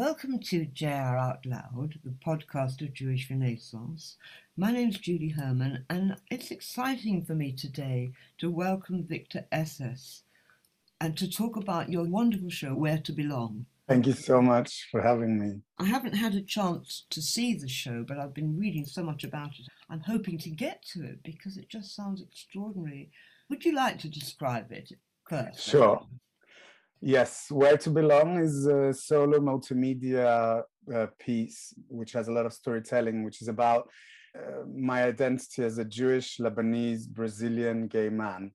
Welcome to JR Out Loud, the podcast of Jewish Renaissance. My name's Julie Herman, and it's exciting for me today to welcome Victor Esses and to talk about your wonderful show, Where to Belong. Thank you so much for having me. I haven't had a chance to see the show, but I've been reading so much about it. I'm hoping to get to it because it just sounds extraordinary. Would you like to describe it first? Sure. Yes, Where to Belong is a solo multimedia uh, piece which has a lot of storytelling, which is about uh, my identity as a Jewish, Lebanese, Brazilian gay man.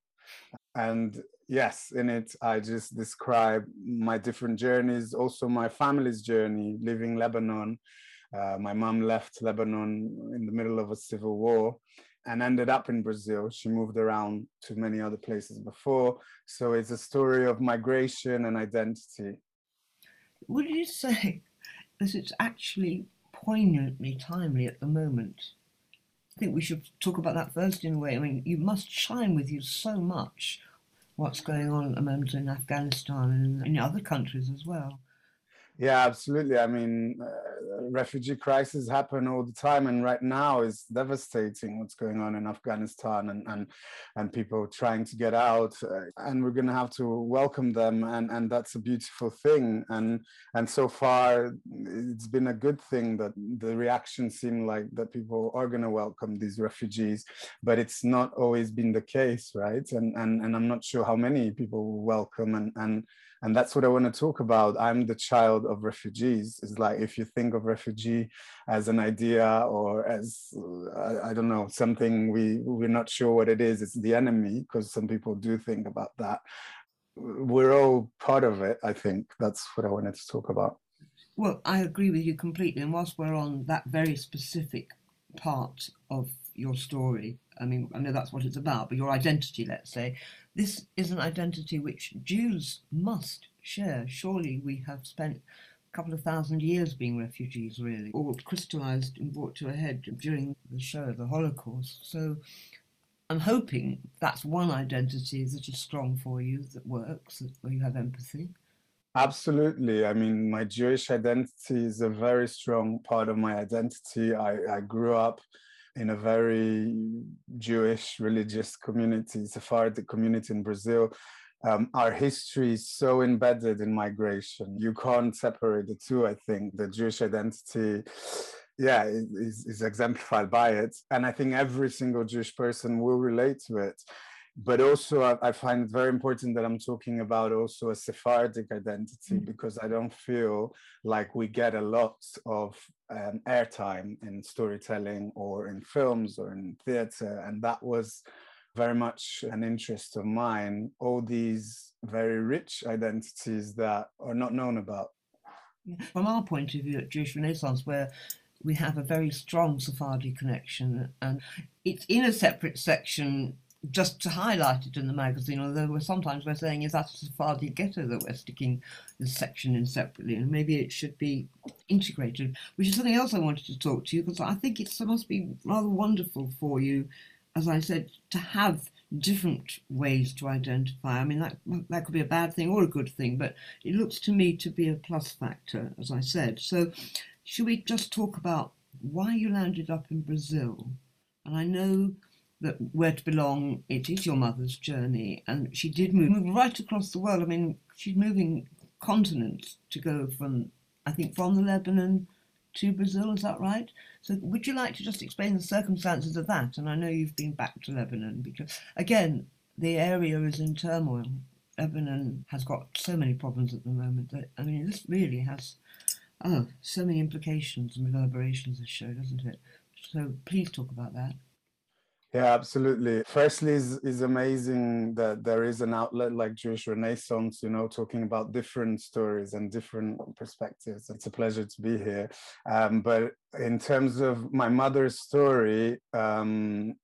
And yes, in it, I just describe my different journeys, also my family's journey, leaving Lebanon. Uh, my mom left Lebanon in the middle of a civil war and ended up in Brazil. She moved around to many other places before. So it's a story of migration and identity. Would you say that it's actually poignantly timely at the moment? I think we should talk about that first in a way. I mean, you must shine with you so much what's going on at the moment in Afghanistan and in other countries as well. Yeah, absolutely. I mean, uh, refugee crises happen all the time, and right now is devastating. What's going on in Afghanistan and and and people trying to get out, uh, and we're going to have to welcome them, and and that's a beautiful thing. And and so far, it's been a good thing that the reaction seemed like that people are going to welcome these refugees, but it's not always been the case, right? And and and I'm not sure how many people will welcome, and and and that's what i want to talk about. I'm the child of refugees. It's like if you think of refugee as an idea or as I, I, don't know something we we're not sure what it is it's the enemy because some people do think about that. We're all part of it i think. That's what i wanted to talk about. Well i agree with you completely. And whilst we're on that very specific part of your story i mean i know that's what it's about but your identity let's say this is an identity which Jews must share. Surely we have spent a couple of thousand years being refugees, really, all crystallized and brought to a head during the show, of the Holocaust. So I'm hoping that's one identity that is strong for you, that works, where you have empathy. Absolutely. I mean, my Jewish identity is a very strong part of my identity. I, I grew up in a very Jewish religious community, Sephardic community in Brazil. Um, our history is so embedded in migration. You can't separate the two, I think. The Jewish identity, yeah, is, is exemplified by it. And I think every single Jewish person will relate to it but also I, I, find it very important that I'm talking about also a Sephardic identity mm. because I don't feel like we get a lot of um, airtime in storytelling or in films or in theater, and that was very much an interest of mine. All these very rich identities that are not known about. From our point of view at Jewish Renaissance, where we have a very strong Sephardi connection, and it's in a separate section just to highlight it in the magazine, although we're sometimes we're saying is that a Sephardi ghetto that we're sticking this section in separately, and maybe it should be integrated, which is something else I wanted to talk to you because I think it must be rather wonderful for you, as I said, to have different ways to identify. I mean, that that could be a bad thing or a good thing, but it looks to me to be a plus factor, as I said. So, should we just talk about why you landed up in Brazil? And I know that where to belong, it is your mother's journey, and she did move, move right across the world. I mean, she's moving continents to go from, I think, from the Lebanon to Brazil. Is that right? So, would you like to just explain the circumstances of that? And I know you've been back to Lebanon because, again, the area is in turmoil. Lebanon has got so many problems at the moment that I mean, this really has oh so many implications and reverberations. This show, doesn't it? So, please talk about that. Yeah, absolutely. Firstly, is is amazing that there is an outlet like Jewish Renaissance, you know, talking about different stories and different perspectives. It's a pleasure to be here. Um, but in terms of my mother's story, um,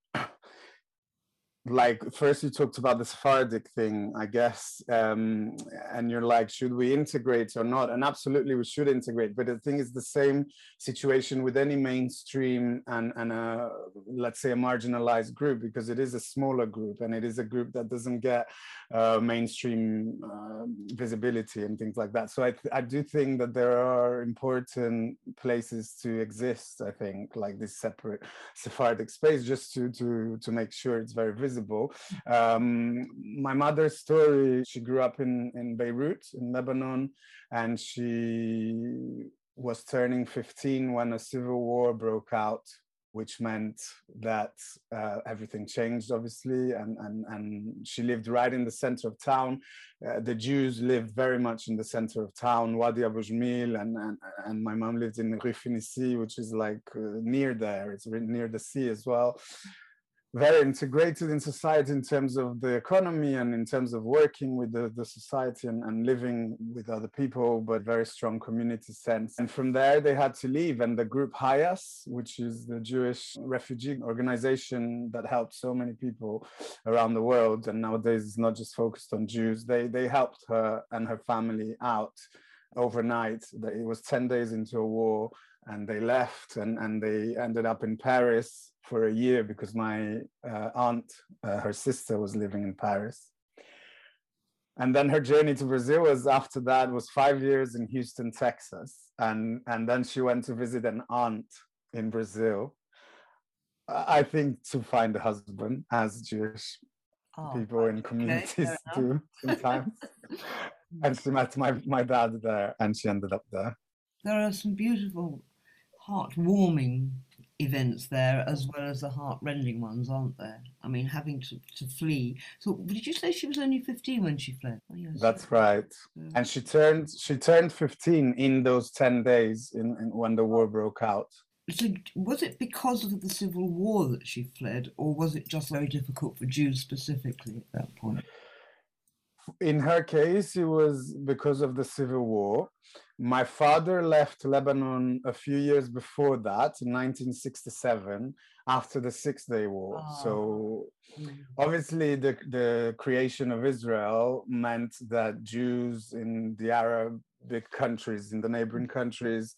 like first you talked about the sephardic thing i guess um, and you're like should we integrate or not? And absolutely we should integrate but i think it's the same situation with any mainstream and and a let's say a marginalized group because it is a smaller group and it is a group that doesn't get uh, mainstream uh, visibility and things like that. So I, I do think that there are important places to exist i think like this separate sephardic space just to to to make sure it's very visible visible. Um, my mother's story, she grew up in, in Beirut, in Lebanon, and she was turning 15 when a civil war broke out which meant that uh, everything changed, obviously, and, and, and she lived right in the center of town. Uh, the Jews lived very much in the center of town, Wadi Abu Jmil, and, and, and my mom lived in Rue Finissi, which is like uh, near there, it's near the sea as well very integrated in society in terms of the economy and in terms of working with the, the society and, and living with other people, but very strong community sense. And from there, they had to leave. And the group HIAS, which is the Jewish refugee organization that helped so many people around the world, and nowadays is not just focused on Jews, they, they helped her and her family out overnight. It was 10 days into a war and they left and, and they ended up in Paris for a year because my uh, aunt, uh, her sister was living in Paris. And then her journey to Brazil was after that was five years in Houston, Texas. And, and then she went to visit an aunt in Brazil. I think to find a husband as Jewish oh, people in communities okay, do sometimes. and she met my, my dad there and she ended up there. There are some beautiful heartwarming events there as well as the heart-rending ones, aren't there? I mean, having to, to flee. So, did you say she was only fifteen when she fled? Oh, yes. That's right. And she turned she turned fifteen in those ten days in, in when the war broke out. So, was it because of the civil war that she fled, or was it just very difficult for Jews specifically at that point? In her case, it was because of the civil war my father left Lebanon a few years before that, in 1967, after the Six Day War. Oh. So, hmm. obviously, the, the creation of Israel meant that Jews in the Arabic countries, in the neighboring countries,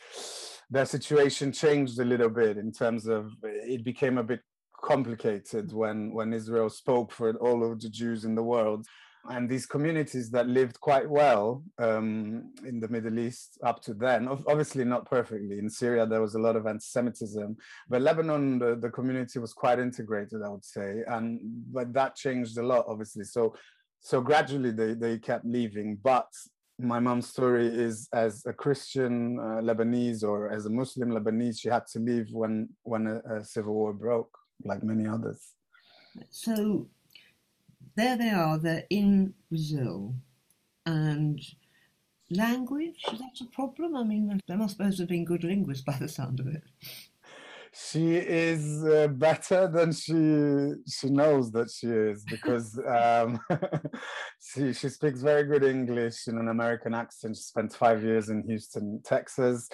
their situation changed a little bit in terms of it became a bit complicated when, when Israel spoke for all of the Jews in the world and these communities that lived quite well um, in the Middle East up to then, obviously not perfectly. In Syria, there was a lot of anti-Semitism, but Lebanon, the, the community was quite integrated, I would say, and but that changed a lot, obviously. So, so gradually they they kept leaving, but my mom's story is as a Christian uh, Lebanese or as a Muslim Lebanese, she had to leave when when a, a civil war broke, like many others. So there they are, they're in Brazil. And language, is that a problem? I mean, they must supposed to have been good linguists by the sound of it. She is uh, better than she she knows that she is because um, she she speaks very good English in an American accent. She spent five years in Houston, Texas,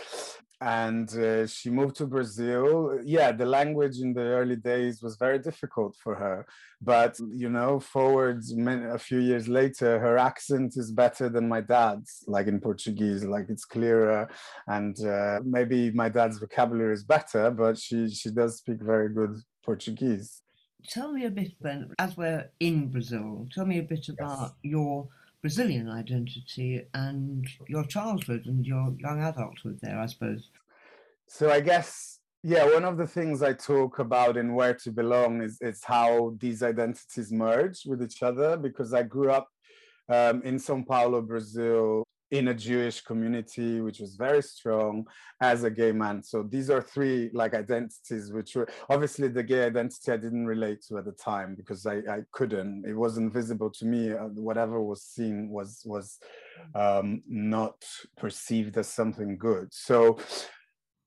and uh, she moved to Brazil. Yeah, the language in the early days was very difficult for her, but you know, forwards a few years later, her accent is better than my dad's, like in Portuguese, like it's clearer, and uh, maybe my dad's vocabulary is better, but she she does speak very good Portuguese. Tell me a bit then, as we're in Brazil. Tell me a bit about yes. your Brazilian identity and your childhood and your young adulthood there, I suppose. So I guess, yeah, one of the things I talk about in Where to Belong is, is how these identities merge with each other because I grew up um, in Sao Paulo, Brazil, in a Jewish community, which was very strong as a gay man. So these are three like identities, which were obviously the gay identity I didn't relate to at the time because I, I couldn't. It wasn't visible to me. Uh, whatever was seen was was um, not perceived as something good. So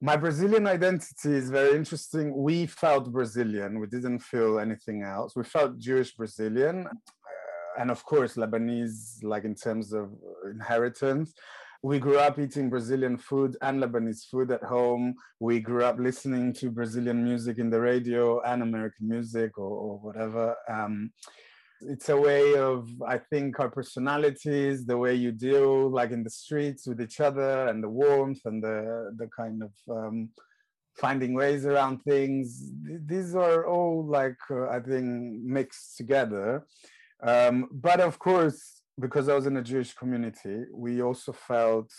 my Brazilian identity is very interesting. We felt Brazilian. We didn't feel anything else. We felt Jewish Brazilian and of course Lebanese, like in terms of inheritance. we grew up eating Brazilian food and Lebanese food at home. We grew up listening to Brazilian music in the radio and American music or, or whatever. Um, it's a way of, I think, our personalities, the way you deal, like in the streets with each other, and the warmth and the the kind of um, finding ways around things. These are all like uh, I think mixed together. Um, but of course, because I was in a Jewish community, we also felt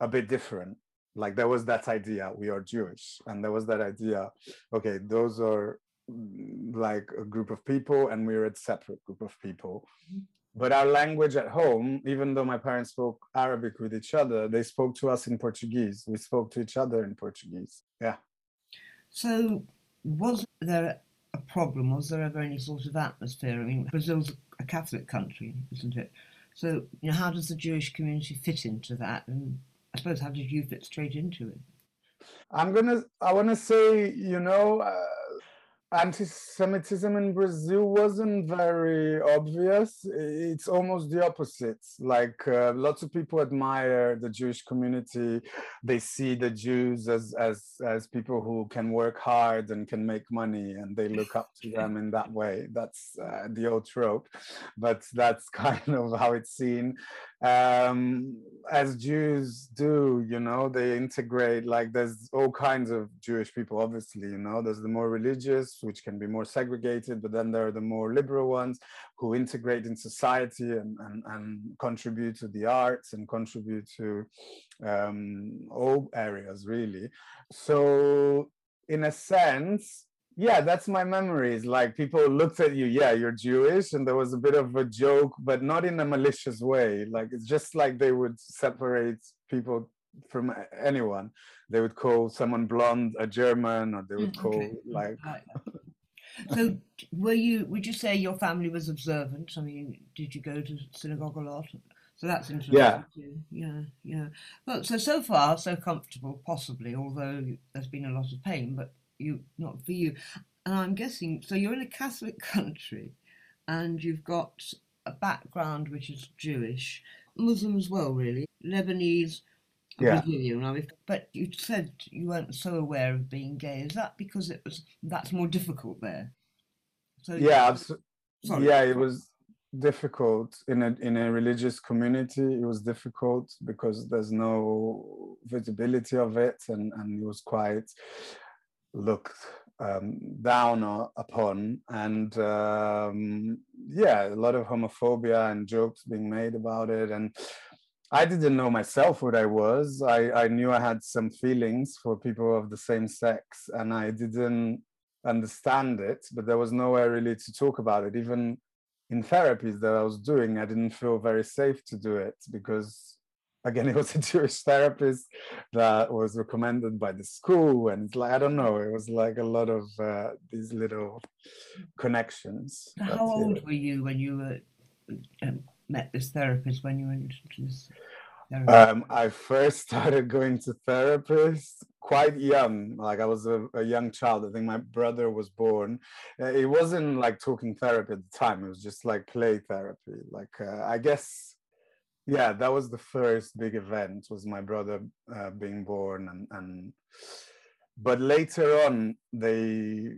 a bit different. Like there was that idea, we are Jewish, and there was that idea, okay, those are mm, like a group of people, and we're a separate group of people. Mm-hmm. But our language at home, even though my parents spoke Arabic with each other, they spoke to us in Portuguese. We spoke to each other in Portuguese. Yeah. So, was there a problem? Was there ever any sort of atmosphere? I mean, Brazil's a Catholic country, isn't it? So, you know, how does the Jewish community fit into that? And I suppose, how did you fit straight into it? I'm gonna, I want to say, you know, uh, anti-Semitism in Brazil wasn't very obvious. It's almost the opposite. Like uh, lots of people admire the Jewish community. They see the Jews as as as people who can work hard and can make money, and they look up to them in that way. That's uh, the old trope, but that's kind of how it's seen um, as Jews do, you know, they integrate, like, there's all kinds of Jewish people, obviously, you know, there's the more religious, which can be more segregated, but then there are the more liberal ones who integrate in society and, and, and contribute to the arts and contribute to um, all areas, really. So, in a sense, yeah that's my memories. Like people looked at you yeah you're jewish and there was a bit of a joke but not in a malicious way. Like it's just like they would separate people from anyone. They would call someone blonde a german or they would mm, call okay. like so were you would you say your family was observant? I mean did you go to synagogue a lot? So that's interesting yeah. yeah yeah. Well so so far so comfortable possibly although there's been a lot of pain but you, not for you. And I'm guessing, so you're in a Catholic country and you've got a background which is Jewish, Muslim as well, really, Lebanese, yeah. Brazilian. But you said you weren't so aware of being gay. Is that because it was that's more difficult there? So yeah, sorry. yeah, it was difficult in a in a religious community. It was difficult because there's no visibility of it, and and it was quite looked um, down upon and um, yeah a lot of homophobia and jokes being made about it. And i didn't know myself what i was. I, I knew i had some feelings for people of the same sex and i didn't understand it but there was nowhere really to talk about it. Even in therapies that i was doing i didn't feel very safe to do it because again, it was a Jewish therapist that was recommended by the school, and it's like I don't know, it was like a lot of uh, these little connections. How old were you when you were, um, met this therapist? When you to this? Um, I first started going to therapists quite young, like I was a, a, young child. I think my brother was born. Uh, it wasn't like talking therapy at the time. It was just like play therapy. Like uh, I guess yeah that was the first big event was my brother uh, being born and and but later on they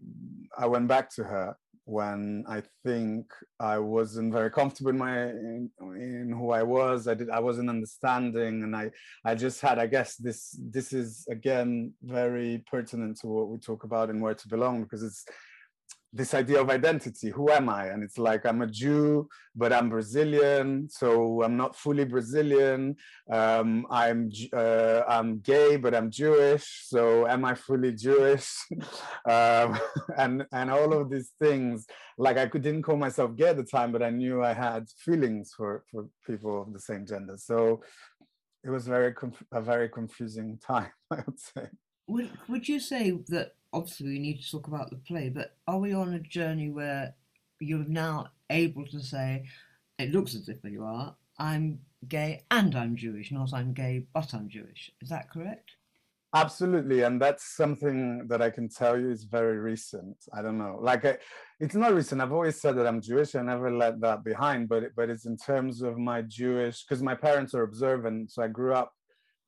i went back to her when i think i wasn't very comfortable in my in, in who i was. I did i wasn't understanding and i i just had i guess this this is again very pertinent to what we talk about and where to belong because it's this idea of identity who am i? And it's like i'm a jew but i'm brazilian so i'm not fully brazilian. Um, i'm uh, i'm gay but i'm jewish so am i fully jewish? Um, and and all of these things. Like i could, didn't call myself gay at the time but i knew i had feelings for for people of the same gender. So it was very a very confusing time i would say would, would you say that obviously we need to talk about the play, but are we on a journey where you're now able to say, it looks as if you are, I'm gay and I'm Jewish, not I'm gay but I'm Jewish. Is that correct? Absolutely, and that's something that I can tell you is very recent. I don't know, like I, it's not recent. I've always said that I'm Jewish. I never let that behind, but but it's in terms of my Jewish because my parents are observant, so I grew up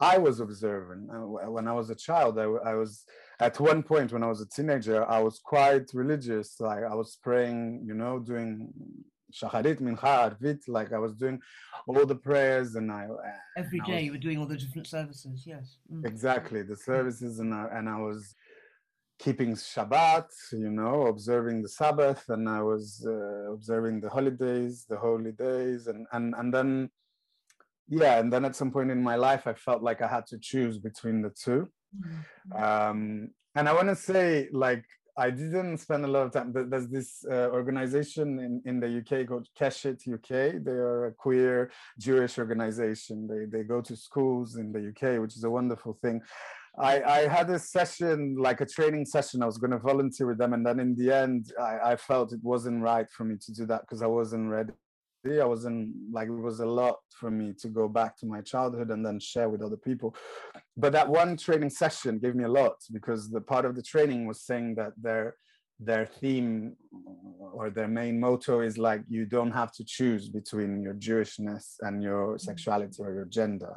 I was observant. Uh, when I was a child, I, I, was at one point when I was a teenager, I was quite religious. Like I was praying, you know, doing shacharit, mincha, arvit. Like I was doing all the prayers, and I every day was, you were doing all the different services. Yes, mm. exactly the services, and I, and I was keeping Shabbat, you know, observing the Sabbath, and I was uh, observing the holidays, the holy days, and and and then yeah and then at some point in my life i felt like i had to choose between the 2 mm-hmm. um, and i want to say like i didn't spend a lot of time there's this uh, organization in, in the uk called keshet uk they are a queer jewish organization. They, they go to schools in the uk which is a wonderful thing. I, I had a session, like a training session. I was going to volunteer with them, and then in the end, I, I felt it wasn't right for me to do that because I wasn't ready I wasn't like it was a lot for me to go back to my childhood and then share with other people. But that one training session gave me a lot because the part of the training was saying that their their theme or their main motto is like you don't have to choose between your Jewishness and your mm. sexuality or your gender.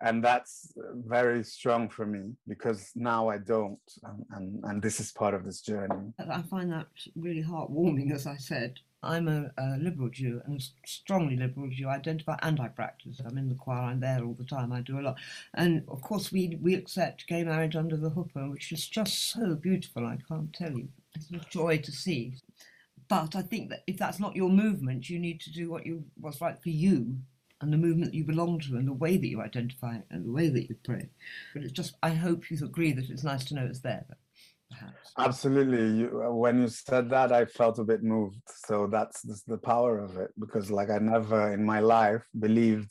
And that's very strong for me because now I don't. And, and, and this is part of this journey. I find that really heartwarming, as I said. I'm a, a, liberal Jew and a strongly liberal Jew. I identify and I practice. I'm in the choir. I'm there all the time. I do a lot, and of course we we accept gay marriage under the huppah, which is just so beautiful. I can't tell you. It's a joy to see. But I think that if that's not your movement, you need to do what you what's right for you and the movement that you belong to and the way that you identify and the way that you pray. But it's just I hope you agree that it's nice to know it's there perhaps. Absolutely. You, uh, when you said that, I felt a bit moved. So that's, that's the power of it because, like, I never in my life believed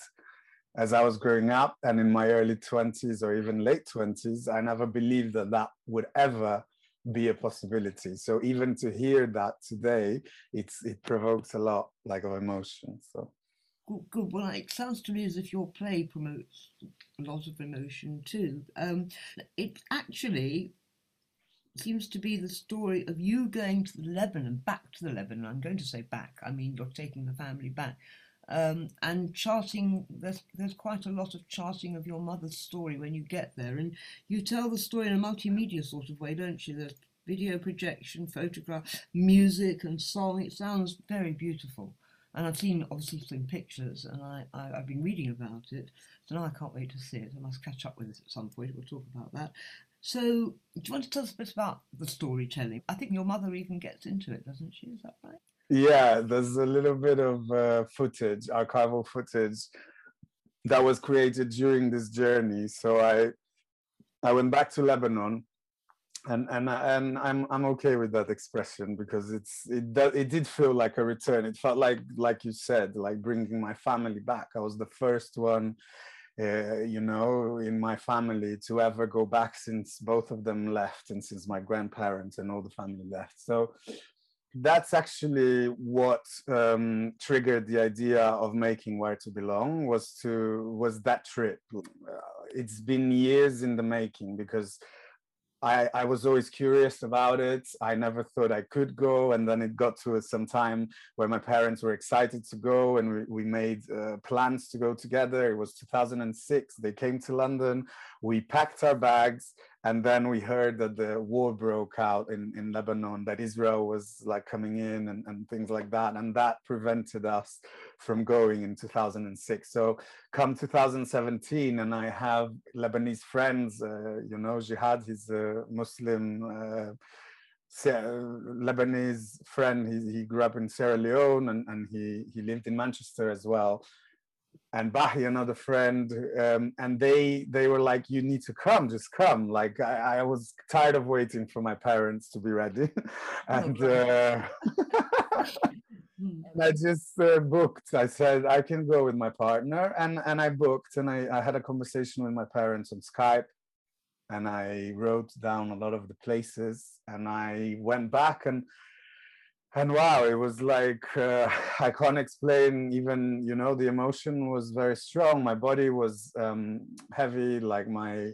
as I was growing up and in my early 20s or even late 20s, I never believed that that would ever be a possibility. So even to hear that today, it's it provokes a lot like of emotion. So good, good. Well, it sounds to me as if your play promotes a lot of emotion too. Um, it actually seems to be the story of you going to the Lebanon, back to the Lebanon. I'm going to say back. I mean, you're taking the family back. Um, and charting, there's, there's quite a lot of charting of your mother's story when you get there. And you tell the story in a multimedia sort of way, don't you? There's video projection, photograph, music, and song. It sounds very beautiful. And I've seen, obviously, some pictures, and I, I, have been reading about it. So now I can't wait to see it. I must catch up with it at some point. We'll talk about that. So, do you want to tell us a bit about the storytelling? I think your mother even gets into it, doesn't she? Is that right? Yeah, there's a little bit of uh, footage, archival footage, that was created during this journey. So I, I went back to Lebanon, and and and I'm I'm okay with that expression because it's it does it did feel like a return. It felt like like you said, like bringing my family back. I was the first one uh, you know, in my family to ever go back since both of them left and since my grandparents and all the family left. So that's actually what um, triggered the idea of making Where to Belong was to was that trip. It's been years in the making because I, I was always curious about it. I never thought I could go. And then it got to some time where my parents were excited to go and we, we made uh, plans to go together. It was 2006. They came to London. We packed our bags and then we heard that the war broke out in, in Lebanon, that Israel was like coming in and, and things like that. And that prevented us from going in 2006. So come 2017 and I have Lebanese friends, uh, you know, Jihad, he's a Muslim uh, Lebanese friend. He, he grew up in Sierra Leone and, and he, he lived in Manchester as well and Bahi, another friend, um, and they they were like, "You need to come, just come." Like I, I was tired of waiting for my parents to be ready, and, uh, and I just uh, booked. I said I can go with my partner, and and I booked, and I, I had a conversation with my parents on Skype, and I wrote down a lot of the places, and I went back and and wow it was like uh, i can't explain even you know the emotion was very strong. My body was um, heavy like my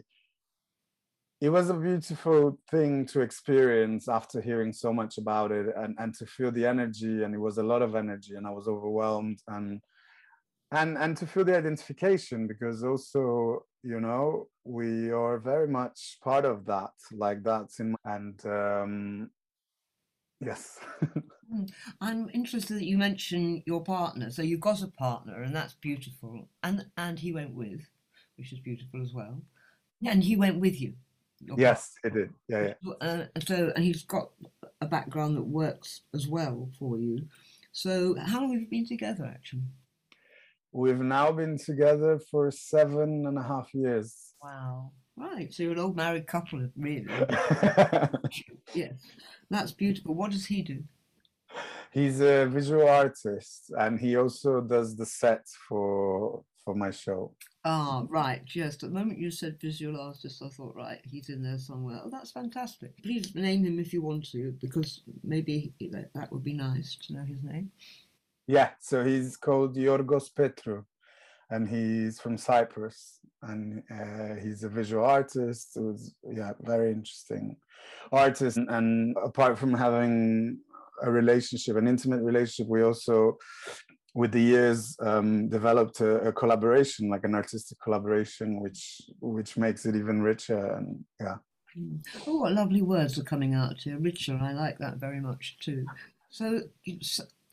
it was a beautiful thing to experience after hearing so much about it and, and to feel the energy and it was a lot of energy and i was overwhelmed and and and to feel the identification because also you know we are very much part of that like that's in and um yes Hmm. I'm interested that you mention your partner. So you've got a partner, and that's beautiful. And and he went with, which is beautiful as well. And he went with you. your yes it did yeah yeah partner. Uh, so and he's got a background that works as well for you. So how long have you been together, actually? we've now been together for seven and a half years Wow. Right. So you're an old married couple, really. yes. That's beautiful. What does he do? he's a visual artist and he also does the sets for for my show Ah, right. Yes. At the moment you said visual artist, I thought, right, he's in there somewhere. Oh, that's fantastic. Please name him if you want to, because maybe that that would be nice to know his name. yeah so he's called yorgos petrou and he's from cyprus and uh, he's a visual artist it was yeah very interesting artist and, apart from having a relationship an intimate relationship we also with the years um, developed a, a collaboration like an artistic collaboration which which makes it even richer and yeah Mm. Oh, what lovely words are coming out here. Richard, I like that very much too. So,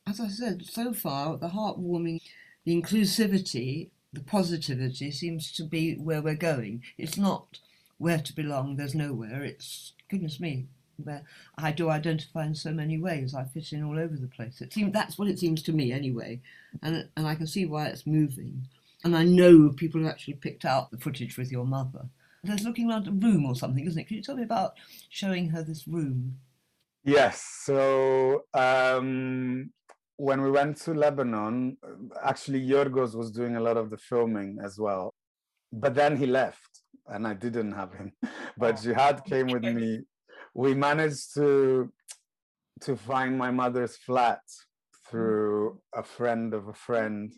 as I said, so far, the heartwarming, the inclusivity, the positivity seems to be where we're going. It's not where to belong, there's nowhere. It's, goodness me, where I do identify in so many ways. I fit in all over the place. It seems that's what it seems to me anyway. And, and I can see why it's moving. And I know people have actually picked out the footage with your mother. There's looking around a room or something, isn't it? Can you tell me about showing her this room? Yes. So um, when we went to Lebanon, actually Yorgos was doing a lot of the filming as well. But then he left, and I didn't have him. But Oh, Jihad came with me. We managed to to find my mother's flat through mm. a friend of a friend,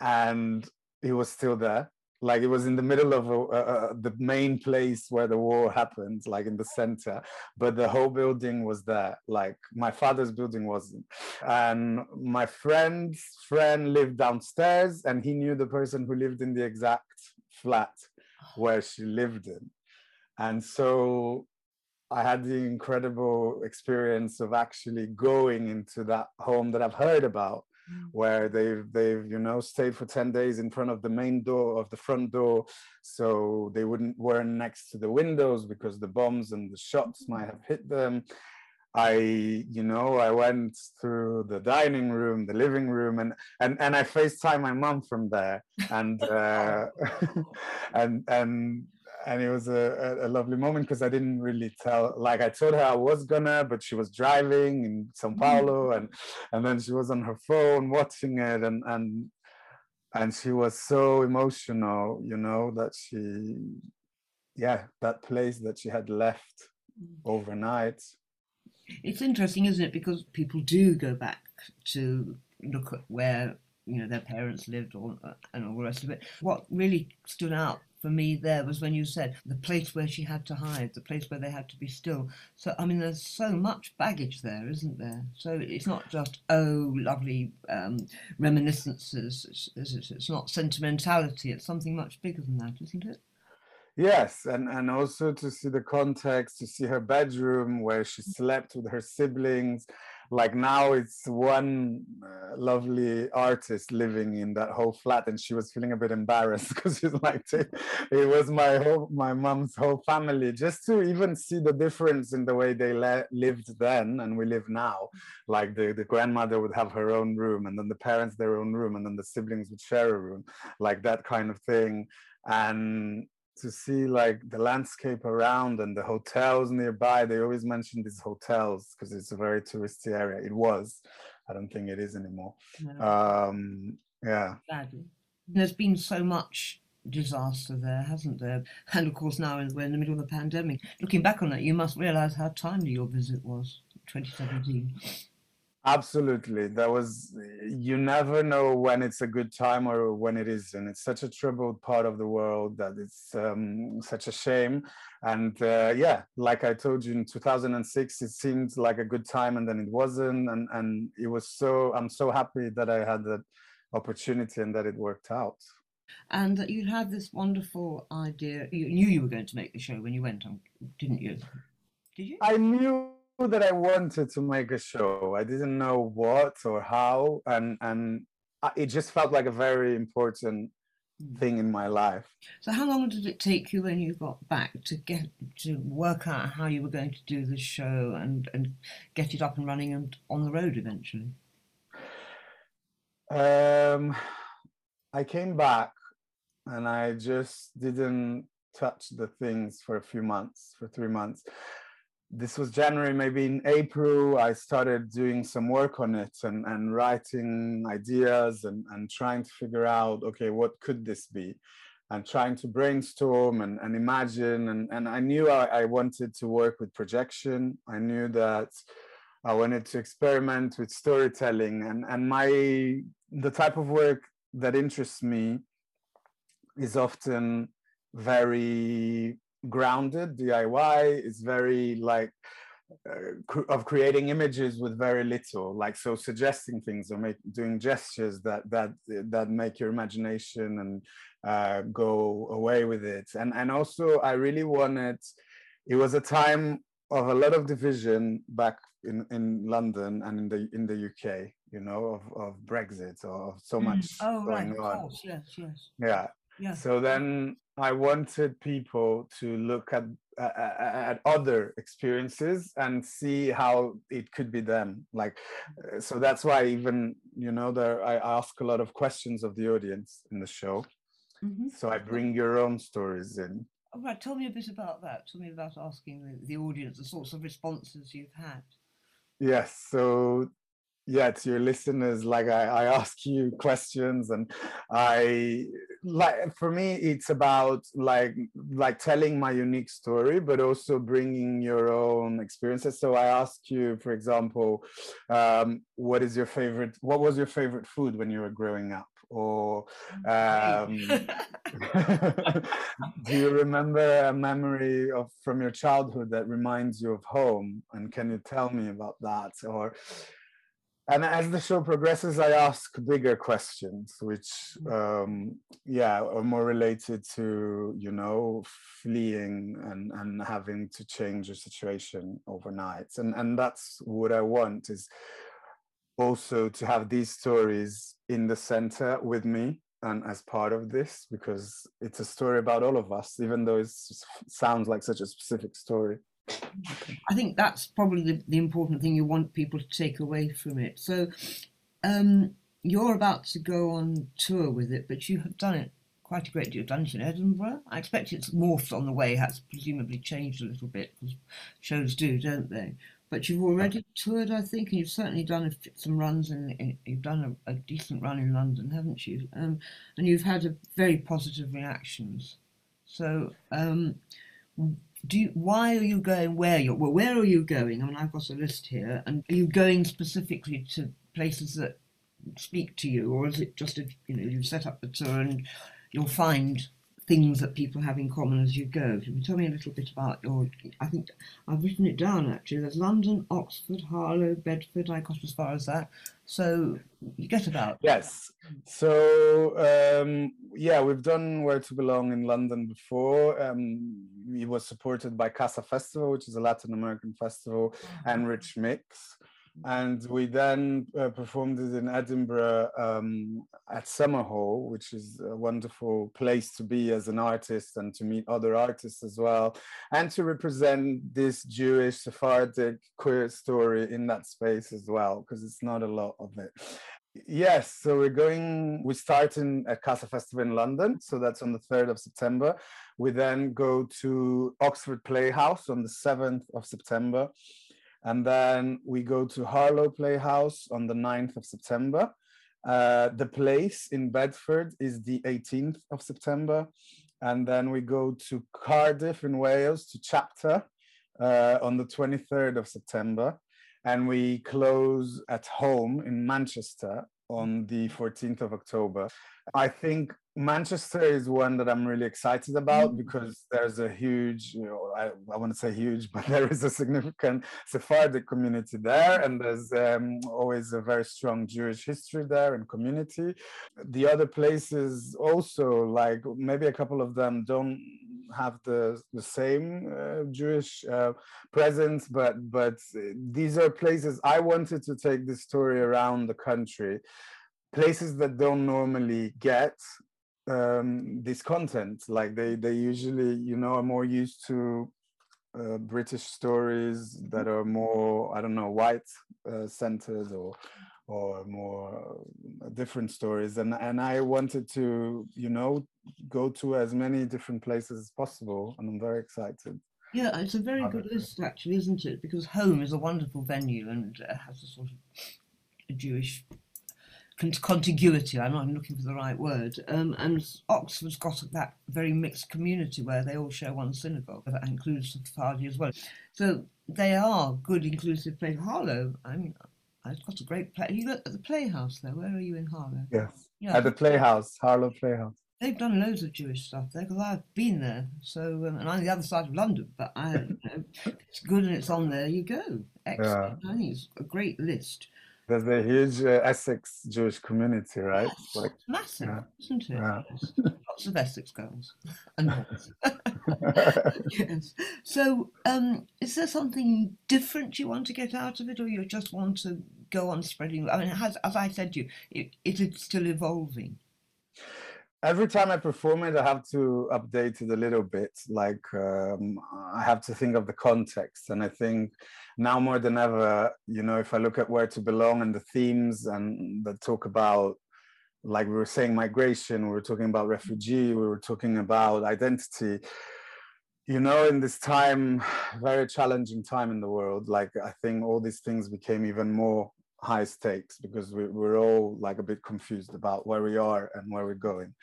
and he was still there. Like it was in the middle of a, uh, the main place where the war happened, like in the center but the whole building was there. Like my father's building wasn't. And my friend's friend lived downstairs and he knew the person who lived in the exact flat where she lived in. And so i had the incredible experience of actually going into that home that i've heard about where they've they've you know stayed for 10 days in front of the main door of the front door so they wouldn't weren't next to the windows because the bombs and the shots might have hit them. I you know i went through the dining room the living room and and and i facetime my mom from there and uh and and and it was a, a, lovely moment because I didn't really tell. Like I told her I was gonna, but she was driving in São Paulo, and and then she was on her phone watching it, and and and she was so emotional, you know, that she, yeah, that place that she had left overnight. It's interesting, isn't it? Because people do go back to look at where you know their parents lived, or uh, and all the rest of it. What really stood out for me there was when you said the place where she had to hide, the place where they had to be still. So I mean, there's so much baggage there, isn't there? So it's not just oh, lovely um, reminiscences. It's, it's, it's not sentimentality. It's something much bigger than that, isn't it? Yes, and and also to see the context, to see her bedroom where she slept with her siblings. Like now, it's one uh, lovely artist living in that whole flat, and she was feeling a bit embarrassed because she's like, "It was my whole, my mom's whole family." Just to even see the difference in the way they le- lived then and we live now. Like the the grandmother would have her own room, and then the parents their own room, and then the siblings would share a room, like that kind of thing. And to see like the landscape around and the hotels nearby. They always mention these hotels because it's a very touristy area. It was. I don't think it is anymore. No. Um, yeah. Sadly. There's been so much disaster there, hasn't there? And of course, now we're in the middle of the pandemic. Looking back on that, you must realise how timely your visit was, 2017. Absolutely. That was, you never know when it's a good time or when it isn't. It's such a troubled part of the world that it's um, such a shame. And uh, yeah, like I told you in 2006, it seemed like a good time and then it wasn't. And, and it was so, I'm so happy that I had that opportunity and that it worked out. And that you had this wonderful idea. You knew you were going to make the show when you went on, didn't you? Did you? I knew that I wanted to make a show. I didn't know what or how, and and it just felt like a very important thing in my life. So how long did it take you when you got back to get to work out how you were going to do the show and and get it up and running and on the road eventually? Um, I came back and I just didn't touch the things for a few months, for three months. This was January, maybe in April, I started doing some work on it and, and writing ideas and, and trying to figure out, okay, what could this be? And trying to brainstorm and, and imagine. And, and I knew I, I wanted to work with projection. I knew that I wanted to experiment with storytelling and, and my the type of work that interests me is often very grounded DIY. It's very like uh, of creating images with very little, like so suggesting things or make, doing gestures that that that make your imagination and uh, go away with it. And and also I really wanted. It was a time of a lot of division back in, in London and in the in the UK, you know, of, of Brexit or of so mm. much oh, going right. on. Course. Yes, yes. Yeah. Yeah. So then I wanted people to look at uh, at other experiences and see how it could be them. Like, uh, so that's why even you know there I ask a lot of questions of the audience in the show. Mm-hmm. So I bring your own stories in. All right, tell me a bit about that. Tell me about asking the, the audience the sorts of responses you've had. Yes. So yeah, to your listeners, like I, I ask you questions and I like for me it's about like like telling my unique story, but also bringing your own experiences. So I ask you, for example, um, what is your favorite what was your favorite food when you were growing up? Or um, do you remember a memory of from your childhood that reminds you of home? And can you tell me about that? Or and as the show progresses, I ask bigger questions, which, um, yeah, are more related to, you know, fleeing and, and having to change a situation overnight. And, and that's what I want is also to have these stories in the center with me and as part of this, because it's a story about all of us, even though it sounds like such a specific story. I think that's probably the, the important thing you want people to take away from it. So um, you're about to go on tour with it, but you have done it quite a great deal. Done it in Edinburgh. I expect it's morphed on the way. Has presumably changed a little bit because shows do, don't they? But you've already toured, I think, and you've certainly done some runs, and you've done a, a, decent run in London, haven't you? Um, and you've had a very positive reactions. So, um, do you, why are you going where you're well where are you going? I mean i've got a list here and are you going specifically to places that speak to you or is it just a, you know you set up the tour and you'll find things that people have in common as you go. Can you tell me a little bit about your? I think I've written it down actually. There's London, Oxford, Harlow, Bedford. I got as far as that. So you get about. Yes. So um, yeah, we've done Where to Belong in London before. Um, it was supported by Casa Festival, which is a Latin American festival, and Rich Mix and we then uh, performed it in Edinburgh um, at Summerhall, which is a wonderful place to be as an artist and to meet other artists as well, and to represent this Jewish Sephardic queer story in that space as well, because it's not a lot of it. Yes, so we're going, we start in at Casa Festival in London, so that's on the 3rd of September. We then go to Oxford Playhouse on the 7th of September. And then we go to Harlow Playhouse on the 9th of September. Uh, the place in Bedford is the 18th of September. And then we go to Cardiff in Wales to Chapter uh, on the 23rd of September. And we close at home in Manchester on the 14th of October. I think Manchester is one that I'm really excited about Mm. because there's a huge, you know, I, I want to say huge, but there is a significant Sephardic community there, and there's um, always a very strong Jewish history there and community. The other places also, like maybe a couple of them don't have the the same uh, Jewish uh, presence, but but these are places I wanted to take this story around the country places that don't normally get um, this content. Like they they usually you know are more used to uh, British stories that are more I don't know white uh, centered or or more uh, different stories and and I wanted to you know go to as many different places as possible and I'm very excited. Yeah, it's a very good list, actually, isn't it? Because home is a wonderful venue and uh, has a sort of a Jewish contiguity. I'm not looking for the right word. Um, and Oxford's got that very mixed community where they all share one synagogue that includes the Sephardi as well. So they are good, inclusive places. Harlow, I mean, I've got a great play. You got at the Playhouse there. Where are you in Harlow? Yes. Yeah, At the Playhouse, Harlow Playhouse. they've done loads of Jewish stuff there because I've been there. So, um, and I'm the other side of London, but I, you know, it's good and it's on there. You go. Excellent. I think it's a great list. There's a huge uh, Essex Jewish community, right? Yes, Like, massive, yeah. isn't it? Yeah. Lots of Essex girls and yes. So, um, is there something different you want to get out of it, or you just want to go on spreading? I mean, has, as I said to you, it, it is still evolving. Every time I perform it, I have to update it a little bit. Like um, I have to think of the context, and I think now more than ever, you know, if I look at where to belong and the themes and that talk about, like we were saying, migration, we were talking about refugee, we were talking about identity. You know, in this time, very challenging time in the world, like I think all these things became even more high stakes because we, we're all like a bit confused about where we are and where we're going.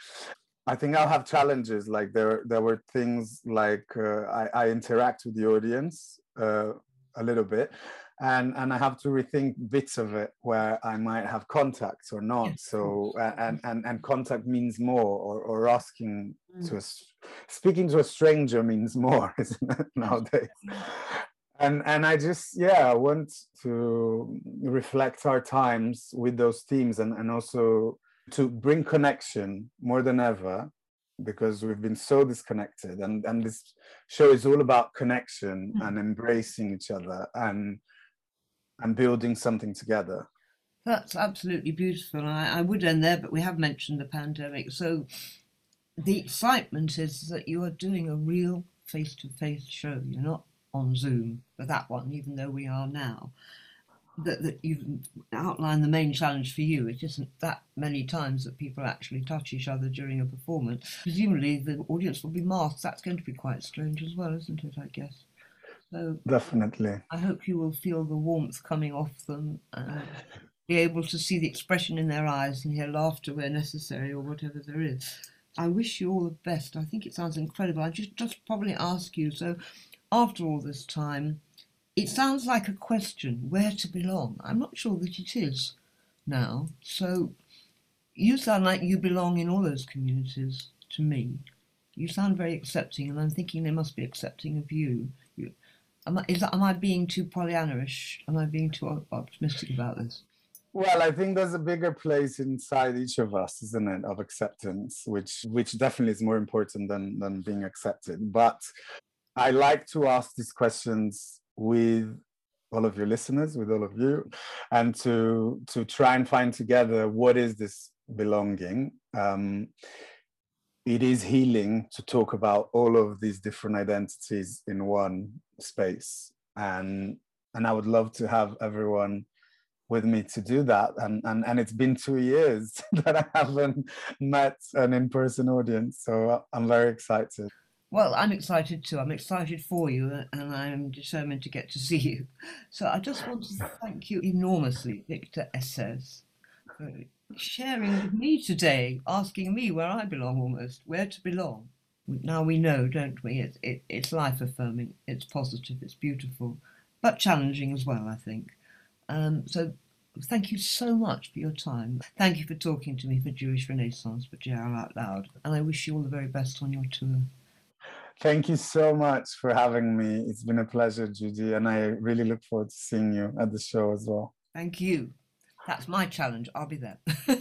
I think I'll have challenges. Like there, there were things like uh, I, I interact with the audience uh, a little bit, and and I have to rethink bits of it where I might have contacts or not. So and and and contact means more, or or asking Mm. to a s- speaking to a stranger means more, isn't it nowadays? And and i just yeah i want to reflect our times with those themes and and also to bring connection more than ever because we've been so disconnected and and this show is all about connection Mm. and embracing each other and and building something together That's absolutely beautiful. And I, I would end there, but we have mentioned the pandemic. So the excitement is that you are doing a real face to face show. You're not on Zoom for that one, even though we are now. That, that you've outlined the main challenge for you. It isn't that many times that people actually touch each other during a performance. Presumably, the audience will be masked. That's going to be quite strange as well, isn't it? I guess. So definitely I hope you will feel the warmth coming off them and be able to see the expression in their eyes and hear laughter where necessary or whatever there is. I wish you all the best. I think it sounds incredible. I just just probably ask you. So, after all this time, it sounds like a question where to belong. I'm not sure that it is now. So, you sound like you belong in all those communities to me. You sound very accepting, and I'm thinking they must be accepting of you. you am, I, is that, am I being too Pollyanna-ish? Am I being too optimistic about this? Well, I think there's a bigger place inside each of us, isn't it, of acceptance, which which definitely is more important than than being accepted. But I like to ask these questions with all of your listeners, with all of you, and to to try and find together what is this belonging. Um, it is healing to talk about all of these different identities in one space, and and I would love to have everyone with me to do that. And and, and it's been two years that i haven't met an in-person audience so i'm very excited Well, I'm excited too. I'm excited for you, and I'm determined to get to see you. So I just want to thank you enormously, Victor Esses, for sharing with me today, asking me where I belong almost, where to belong. Now we know, don't we? It, it, it's life affirming, it's positive, it's beautiful, but challenging as well, I think. Um, so Thank you so much for your time. Thank you for talking to me for Jewish Renaissance for JR Out Loud. And I wish you all the very best on your tour. Thank you so much for having me. It's been a pleasure, Judy, and I really look forward to seeing you at the show as well. Thank you. That's my challenge. I'll be there.